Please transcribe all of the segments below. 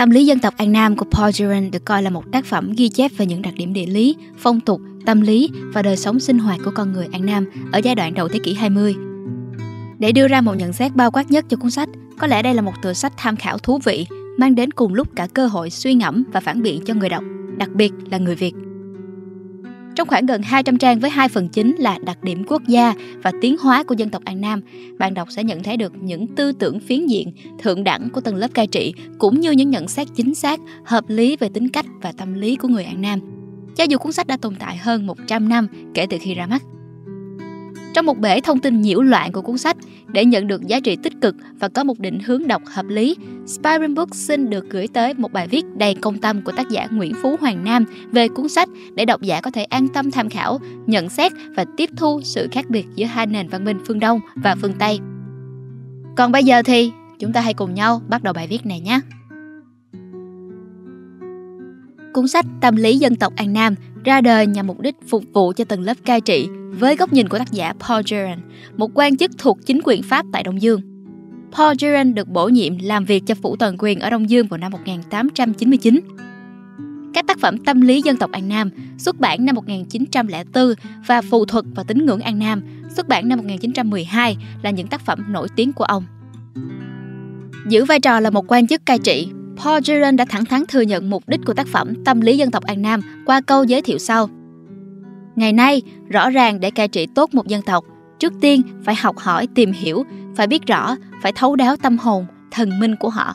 Tâm lý dân tộc An Nam của Paul Duran được coi là một tác phẩm ghi chép về những đặc điểm địa lý, phong tục, tâm lý và đời sống sinh hoạt của con người An Nam ở giai đoạn đầu thế kỷ 20. Để đưa ra một nhận xét bao quát nhất cho cuốn sách, có lẽ đây là một tựa sách tham khảo thú vị, mang đến cùng lúc cả cơ hội suy ngẫm và phản biện cho người đọc, đặc biệt là người Việt. Trong khoảng gần 200 trang với hai phần chính là đặc điểm quốc gia và tiến hóa của dân tộc An Nam, bạn đọc sẽ nhận thấy được những tư tưởng phiến diện, thượng đẳng của tầng lớp cai trị cũng như những nhận xét chính xác, hợp lý về tính cách và tâm lý của người An Nam. Cho dù cuốn sách đã tồn tại hơn 100 năm kể từ khi ra mắt. Trong một bể thông tin nhiễu loạn của cuốn sách, để nhận được giá trị tích cực và có một định hướng đọc hợp lý, Spiring Book xin được gửi tới một bài viết đầy công tâm của tác giả Nguyễn Phú Hoàng Nam về cuốn sách để độc giả có thể an tâm tham khảo, nhận xét và tiếp thu sự khác biệt giữa hai nền văn minh phương Đông và phương Tây. Còn bây giờ thì chúng ta hãy cùng nhau bắt đầu bài viết này nhé. Cuốn sách Tâm lý dân tộc An Nam ra đời nhằm mục đích phục vụ cho tầng lớp cai trị với góc nhìn của tác giả Paul Geran, một quan chức thuộc chính quyền Pháp tại Đông Dương. Paul Geran được bổ nhiệm làm việc cho phủ toàn quyền ở Đông Dương vào năm 1899. Các tác phẩm tâm lý dân tộc An Nam xuất bản năm 1904 và Phù thuật và tín ngưỡng An Nam xuất bản năm 1912 là những tác phẩm nổi tiếng của ông. Giữ vai trò là một quan chức cai trị, Paul Jiren đã thẳng thắn thừa nhận mục đích của tác phẩm Tâm lý dân tộc An Nam qua câu giới thiệu sau. Ngày nay, rõ ràng để cai trị tốt một dân tộc, trước tiên phải học hỏi, tìm hiểu, phải biết rõ, phải thấu đáo tâm hồn, thần minh của họ.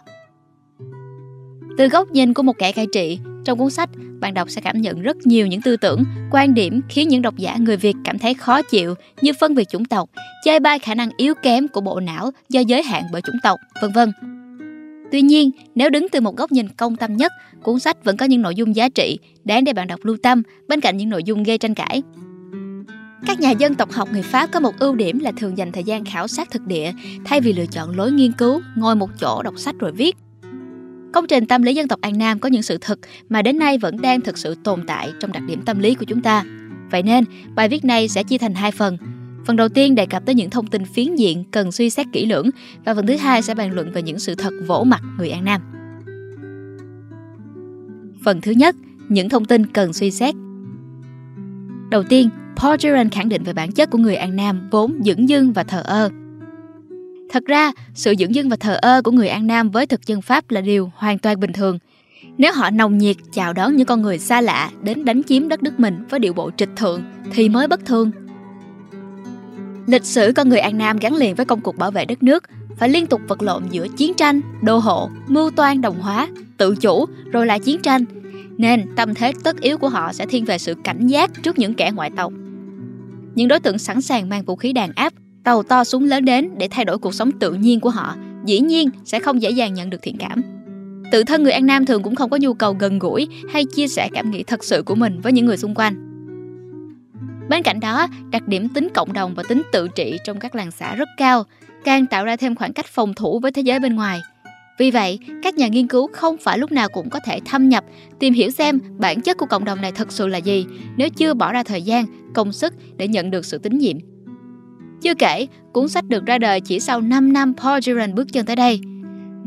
Từ góc nhìn của một kẻ cai trị, trong cuốn sách, bạn đọc sẽ cảm nhận rất nhiều những tư tưởng, quan điểm khiến những độc giả người Việt cảm thấy khó chịu như phân biệt chủng tộc, chê bai khả năng yếu kém của bộ não do giới hạn bởi chủng tộc, vân vân. Tuy nhiên, nếu đứng từ một góc nhìn công tâm nhất, cuốn sách vẫn có những nội dung giá trị đáng để bạn đọc lưu tâm bên cạnh những nội dung gây tranh cãi. Các nhà dân tộc học người Pháp có một ưu điểm là thường dành thời gian khảo sát thực địa thay vì lựa chọn lối nghiên cứu, ngồi một chỗ đọc sách rồi viết. Công trình Tâm lý dân tộc An Nam có những sự thật mà đến nay vẫn đang thực sự tồn tại trong đặc điểm tâm lý của chúng ta. Vậy nên, bài viết này sẽ chia thành hai phần. Phần đầu tiên đề cập tới những thông tin phiến diện cần suy xét kỹ lưỡng và phần thứ hai sẽ bàn luận về những sự thật vỗ mặt người An Nam. Phần thứ nhất, những thông tin cần suy xét. Đầu tiên, Paul Duran khẳng định về bản chất của người An Nam vốn dững dưng và thờ ơ. Thật ra, sự dững dưng và thờ ơ của người An Nam với thực dân Pháp là điều hoàn toàn bình thường. Nếu họ nồng nhiệt chào đón những con người xa lạ đến đánh chiếm đất nước mình với điệu bộ trịch thượng thì mới bất thường. Lịch sử con người An Nam gắn liền với công cuộc bảo vệ đất nước, phải liên tục vật lộn giữa chiến tranh, đô hộ, mưu toan đồng hóa, tự chủ, rồi lại chiến tranh. Nên tâm thế tất yếu của họ sẽ thiên về sự cảnh giác trước những kẻ ngoại tộc. Những đối tượng sẵn sàng mang vũ khí đàn áp, tàu to súng lớn đến để thay đổi cuộc sống tự nhiên của họ, dĩ nhiên sẽ không dễ dàng nhận được thiện cảm. Tự thân người An Nam thường cũng không có nhu cầu gần gũi hay chia sẻ cảm nghĩ thật sự của mình với những người xung quanh. Bên cạnh đó, đặc điểm tính cộng đồng và tính tự trị trong các làng xã rất cao, càng tạo ra thêm khoảng cách phòng thủ với thế giới bên ngoài. Vì vậy, các nhà nghiên cứu không phải lúc nào cũng có thể thâm nhập, tìm hiểu xem bản chất của cộng đồng này thật sự là gì nếu chưa bỏ ra thời gian, công sức để nhận được sự tín nhiệm. Chưa kể, cuốn sách được ra đời chỉ sau 5 năm Paul Giron bước chân tới đây.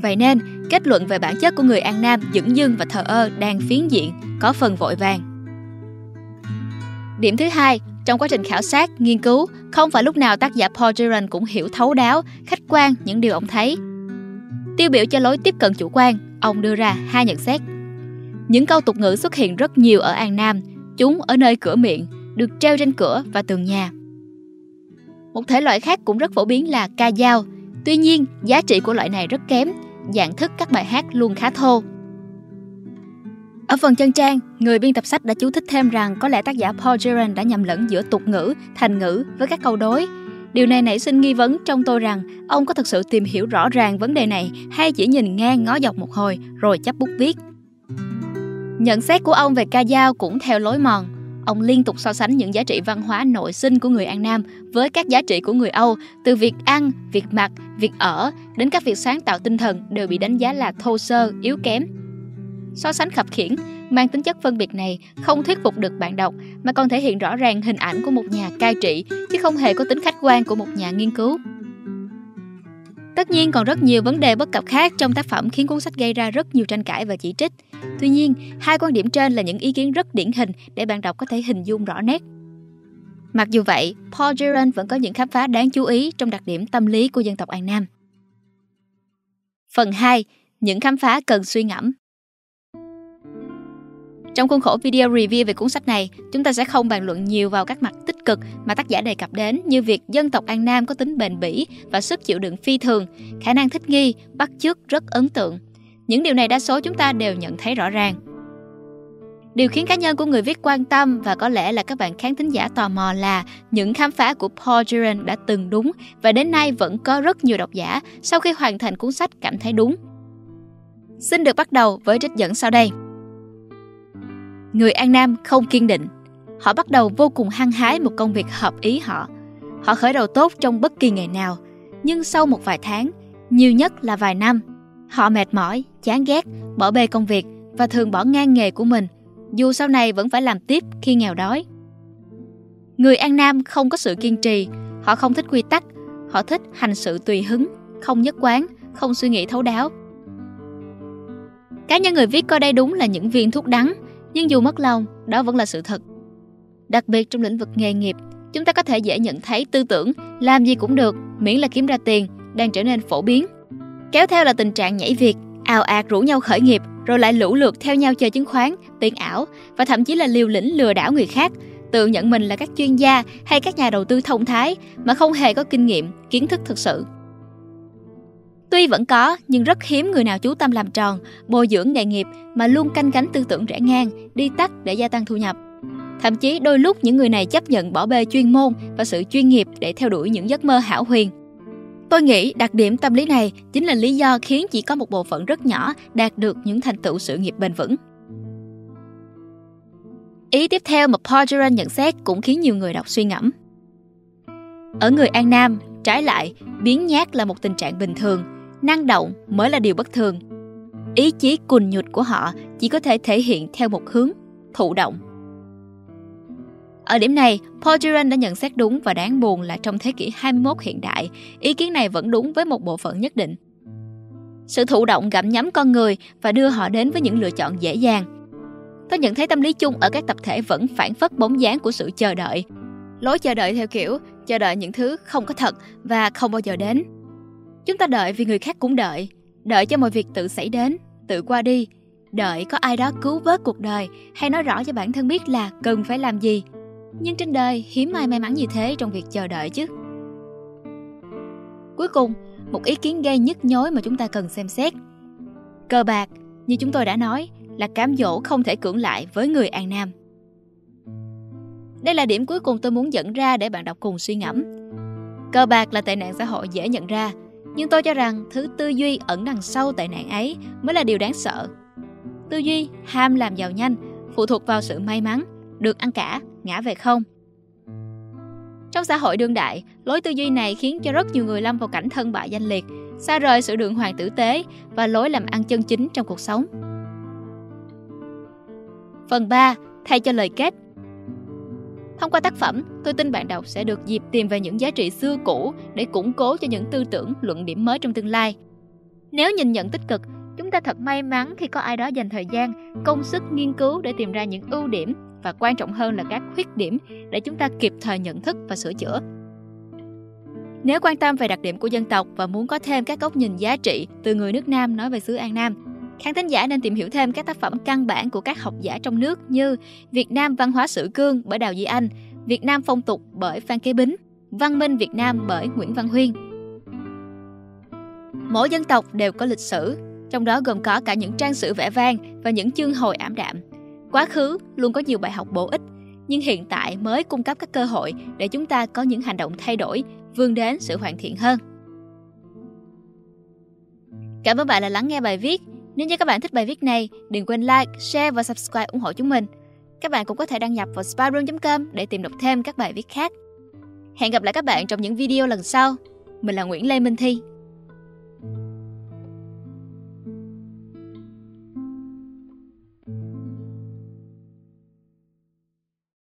Vậy nên, kết luận về bản chất của người An Nam dững dưng và thờ ơ đang phiến diện, có phần vội vàng. Điểm thứ hai, trong quá trình khảo sát, nghiên cứu, không phải lúc nào tác giả Paul Giron cũng hiểu thấu đáo, khách quan những điều ông thấy. Tiêu biểu cho lối tiếp cận chủ quan, ông đưa ra hai nhận xét. Những câu tục ngữ xuất hiện rất nhiều ở An Nam, chúng ở nơi cửa miệng, được treo trên cửa và tường nhà. Một thể loại khác cũng rất phổ biến là ca dao. Tuy nhiên, giá trị của loại này rất kém, dạng thức các bài hát luôn khá thô. Ở phần chân trang, người biên tập sách đã chú thích thêm rằng có lẽ tác giả Paul Geran đã nhầm lẫn giữa tục ngữ, thành ngữ với các câu đối. Điều này nảy sinh nghi vấn trong tôi rằng ông có thực sự tìm hiểu rõ ràng vấn đề này hay chỉ nhìn ngang ngó dọc một hồi rồi chấp bút viết. Nhận xét của ông về ca dao cũng theo lối mòn. Ông liên tục so sánh những giá trị văn hóa nội sinh của người An Nam với các giá trị của người Âu, từ việc ăn, việc mặc, việc ở đến các việc sáng tạo tinh thần đều bị đánh giá là thô sơ, yếu kém. So sánh khập khiển, mang tính chất phân biệt này không thuyết phục được bạn đọc mà còn thể hiện rõ ràng hình ảnh của một nhà cai trị chứ không hề có tính khách quan của một nhà nghiên cứu. Tất nhiên còn rất nhiều vấn đề bất cập khác trong tác phẩm khiến cuốn sách gây ra rất nhiều tranh cãi và chỉ trích. Tuy nhiên, hai quan điểm trên là những ý kiến rất điển hình để bạn đọc có thể hình dung rõ nét. Mặc dù vậy, Paul Giron vẫn có những khám phá đáng chú ý trong đặc điểm tâm lý của dân tộc An Nam. Phần 2. Những khám phá cần suy ngẫm trong khuôn khổ video review về cuốn sách này, chúng ta sẽ không bàn luận nhiều vào các mặt tích cực mà tác giả đề cập đến như việc dân tộc An Nam có tính bền bỉ và sức chịu đựng phi thường, khả năng thích nghi, bắt chước rất ấn tượng. Những điều này đa số chúng ta đều nhận thấy rõ ràng. Điều khiến cá nhân của người viết quan tâm và có lẽ là các bạn khán thính giả tò mò là những khám phá của Paul Giron đã từng đúng và đến nay vẫn có rất nhiều độc giả sau khi hoàn thành cuốn sách cảm thấy đúng. Xin được bắt đầu với trích dẫn sau đây. Người An Nam không kiên định. Họ bắt đầu vô cùng hăng hái một công việc hợp ý họ. Họ khởi đầu tốt trong bất kỳ ngày nào, nhưng sau một vài tháng, nhiều nhất là vài năm, họ mệt mỏi, chán ghét, bỏ bê công việc và thường bỏ ngang nghề của mình, dù sau này vẫn phải làm tiếp khi nghèo đói. Người An Nam không có sự kiên trì, họ không thích quy tắc, họ thích hành sự tùy hứng, không nhất quán, không suy nghĩ thấu đáo. Cá nhân người viết coi đây đúng là những viên thuốc đắng, nhưng dù mất lòng, đó vẫn là sự thật. Đặc biệt trong lĩnh vực nghề nghiệp, chúng ta có thể dễ nhận thấy tư tưởng làm gì cũng được, miễn là kiếm ra tiền, đang trở nên phổ biến. Kéo theo là tình trạng nhảy việc, ào ạt rủ nhau khởi nghiệp, rồi lại lũ lượt theo nhau chơi chứng khoán, tiền ảo và thậm chí là liều lĩnh lừa đảo người khác, tự nhận mình là các chuyên gia hay các nhà đầu tư thông thái mà không hề có kinh nghiệm, kiến thức thực sự. Tuy vẫn có, nhưng rất hiếm người nào chú tâm làm tròn, bồi dưỡng nghề nghiệp mà luôn canh cánh tư tưởng rẽ ngang, đi tắt để gia tăng thu nhập. Thậm chí đôi lúc những người này chấp nhận bỏ bê chuyên môn và sự chuyên nghiệp để theo đuổi những giấc mơ hảo huyền. Tôi nghĩ đặc điểm tâm lý này chính là lý do khiến chỉ có một bộ phận rất nhỏ đạt được những thành tựu sự nghiệp bền vững. Ý tiếp theo mà Paul nhận xét cũng khiến nhiều người đọc suy ngẫm. Ở người An Nam, trái lại, biến nhát là một tình trạng bình thường – năng động mới là điều bất thường. Ý chí cùn nhụt của họ chỉ có thể thể hiện theo một hướng thụ động. Ở điểm này, Paul Duran đã nhận xét đúng và đáng buồn là trong thế kỷ 21 hiện đại, ý kiến này vẫn đúng với một bộ phận nhất định. Sự thụ động gặm nhấm con người và đưa họ đến với những lựa chọn dễ dàng. Tôi nhận thấy tâm lý chung ở các tập thể vẫn phản phất bóng dáng của sự chờ đợi. Lối chờ đợi theo kiểu chờ đợi những thứ không có thật và không bao giờ đến. Chúng ta đợi vì người khác cũng đợi, đợi cho mọi việc tự xảy đến, tự qua đi, đợi có ai đó cứu vớt cuộc đời hay nói rõ cho bản thân biết là cần phải làm gì. Nhưng trên đời hiếm ai may mắn như thế trong việc chờ đợi chứ. Cuối cùng, một ý kiến gây nhức nhối mà chúng ta cần xem xét. Cờ bạc, như chúng tôi đã nói, là cám dỗ không thể cưỡng lại với người An Nam. Đây là điểm cuối cùng tôi muốn dẫn ra để bạn đọc cùng suy ngẫm. Cờ bạc là tệ nạn xã hội dễ nhận ra, nhưng tôi cho rằng thứ tư duy ẩn đằng sau tệ nạn ấy mới là điều đáng sợ. Tư duy ham làm giàu nhanh, phụ thuộc vào sự may mắn, được ăn cả, ngã về không. Trong xã hội đương đại, lối tư duy này khiến cho rất nhiều người lâm vào cảnh thân bại danh liệt, xa rời sự đường hoàng tử tế và lối làm ăn chân chính trong cuộc sống. Phần 3. Thay cho lời kết Thông qua tác phẩm, tôi tin bạn đọc sẽ được dịp tìm về những giá trị xưa cũ để củng cố cho những tư tưởng, luận điểm mới trong tương lai. Nếu nhìn nhận tích cực, chúng ta thật may mắn khi có ai đó dành thời gian, công sức nghiên cứu để tìm ra những ưu điểm và quan trọng hơn là các khuyết điểm để chúng ta kịp thời nhận thức và sửa chữa. Nếu quan tâm về đặc điểm của dân tộc và muốn có thêm các góc nhìn giá trị từ người nước Nam nói về xứ An Nam, Khán thính giả nên tìm hiểu thêm các tác phẩm căn bản của các học giả trong nước như Việt Nam văn hóa sử cương bởi Đào Duy Anh, Việt Nam phong tục bởi Phan Kế Bính, Văn minh Việt Nam bởi Nguyễn Văn Huyên. Mỗi dân tộc đều có lịch sử, trong đó gồm có cả những trang sử vẻ vang và những chương hồi ảm đạm. Quá khứ luôn có nhiều bài học bổ ích, nhưng hiện tại mới cung cấp các cơ hội để chúng ta có những hành động thay đổi, vươn đến sự hoàn thiện hơn. Cảm ơn bạn đã lắng nghe bài viết. Nếu như các bạn thích bài viết này, đừng quên like, share và subscribe ủng hộ chúng mình. Các bạn cũng có thể đăng nhập vào spyroom.com để tìm đọc thêm các bài viết khác. Hẹn gặp lại các bạn trong những video lần sau. Mình là Nguyễn Lê Minh Thi.